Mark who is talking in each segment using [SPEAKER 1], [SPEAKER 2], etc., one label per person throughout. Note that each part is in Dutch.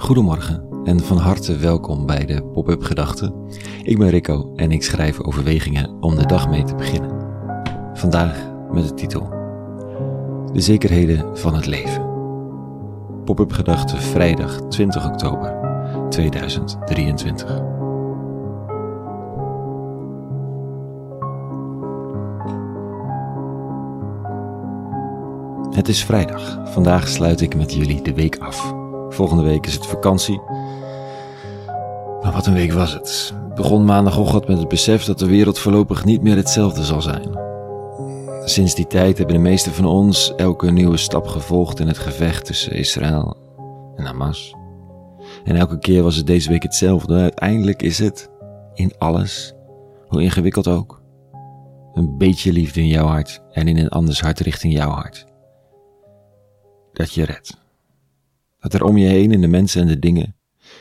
[SPEAKER 1] Goedemorgen en van harte welkom bij de Pop-up Gedachten. Ik ben Rico en ik schrijf overwegingen om de dag mee te beginnen. Vandaag met de titel De zekerheden van het leven. Pop-up Gedachten vrijdag 20 oktober 2023. Het is vrijdag. Vandaag sluit ik met jullie de week af. Volgende week is het vakantie. Maar wat een week was het. Begon maandagochtend met het besef dat de wereld voorlopig niet meer hetzelfde zal zijn. Sinds die tijd hebben de meesten van ons elke nieuwe stap gevolgd in het gevecht tussen Israël en Hamas. En elke keer was het deze week hetzelfde. Uiteindelijk is het, in alles, hoe ingewikkeld ook, een beetje liefde in jouw hart en in een anders hart richting jouw hart. Dat je redt. Dat er om je heen in de mensen en de dingen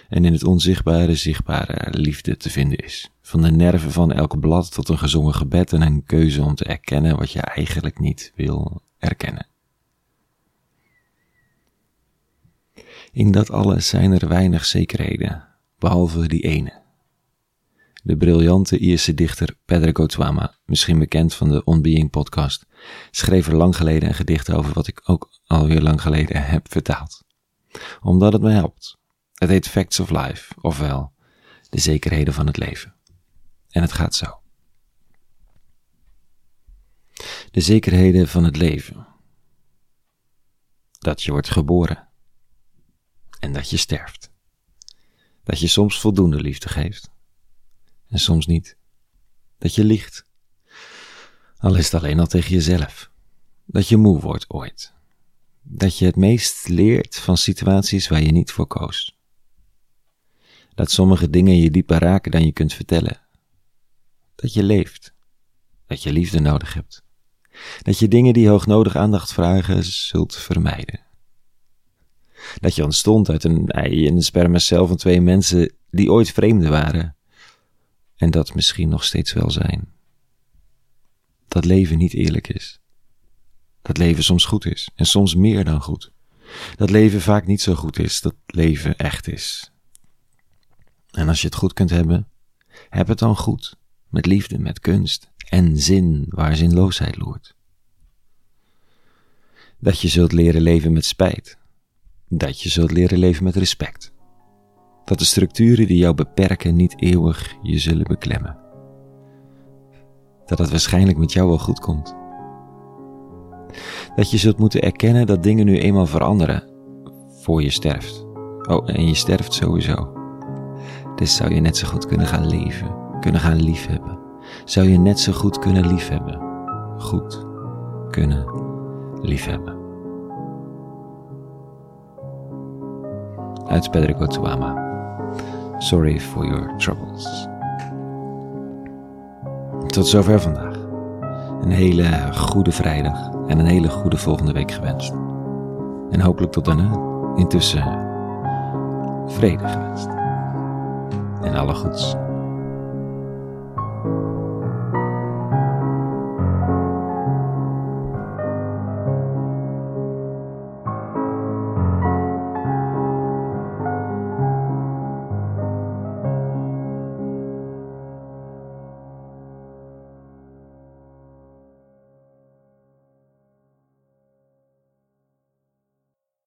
[SPEAKER 1] en in het onzichtbare zichtbare liefde te vinden is. Van de nerven van elk blad tot een gezongen gebed en een keuze om te erkennen wat je eigenlijk niet wil erkennen. In dat alles zijn er weinig zekerheden, behalve die ene. De briljante Ierse dichter Pedro Gotwama, misschien bekend van de On Being podcast, schreef er lang geleden een gedicht over wat ik ook alweer lang geleden heb vertaald omdat het me helpt. Het heet Facts of Life, ofwel de zekerheden van het leven. En het gaat zo. De zekerheden van het leven. Dat je wordt geboren. En dat je sterft. Dat je soms voldoende liefde geeft. En soms niet. Dat je liegt. Al is het alleen al tegen jezelf. Dat je moe wordt ooit dat je het meest leert van situaties waar je niet voor koos. Dat sommige dingen je dieper raken dan je kunt vertellen. Dat je leeft. Dat je liefde nodig hebt. Dat je dingen die hoognodig aandacht vragen zult vermijden. Dat je ontstond uit een ei en een spermacel van twee mensen die ooit vreemden waren. En dat misschien nog steeds wel zijn. Dat leven niet eerlijk is. Dat leven soms goed is en soms meer dan goed. Dat leven vaak niet zo goed is, dat leven echt is. En als je het goed kunt hebben, heb het dan goed, met liefde, met kunst en zin waar zinloosheid loert. Dat je zult leren leven met spijt, dat je zult leren leven met respect. Dat de structuren die jou beperken niet eeuwig je zullen beklemmen. Dat het waarschijnlijk met jou wel goed komt dat je zult moeten erkennen dat dingen nu eenmaal veranderen voor je sterft. Oh, en je sterft sowieso. Dus zou je net zo goed kunnen gaan leven, kunnen gaan liefhebben. Zou je net zo goed kunnen liefhebben. Goed kunnen liefhebben. Uit Pedro Tuama. Sorry for your troubles. Tot zover vandaag. Een hele goede vrijdag en een hele goede volgende week gewenst. En hopelijk tot daarna. Intussen vrede gewenst. En alle goeds.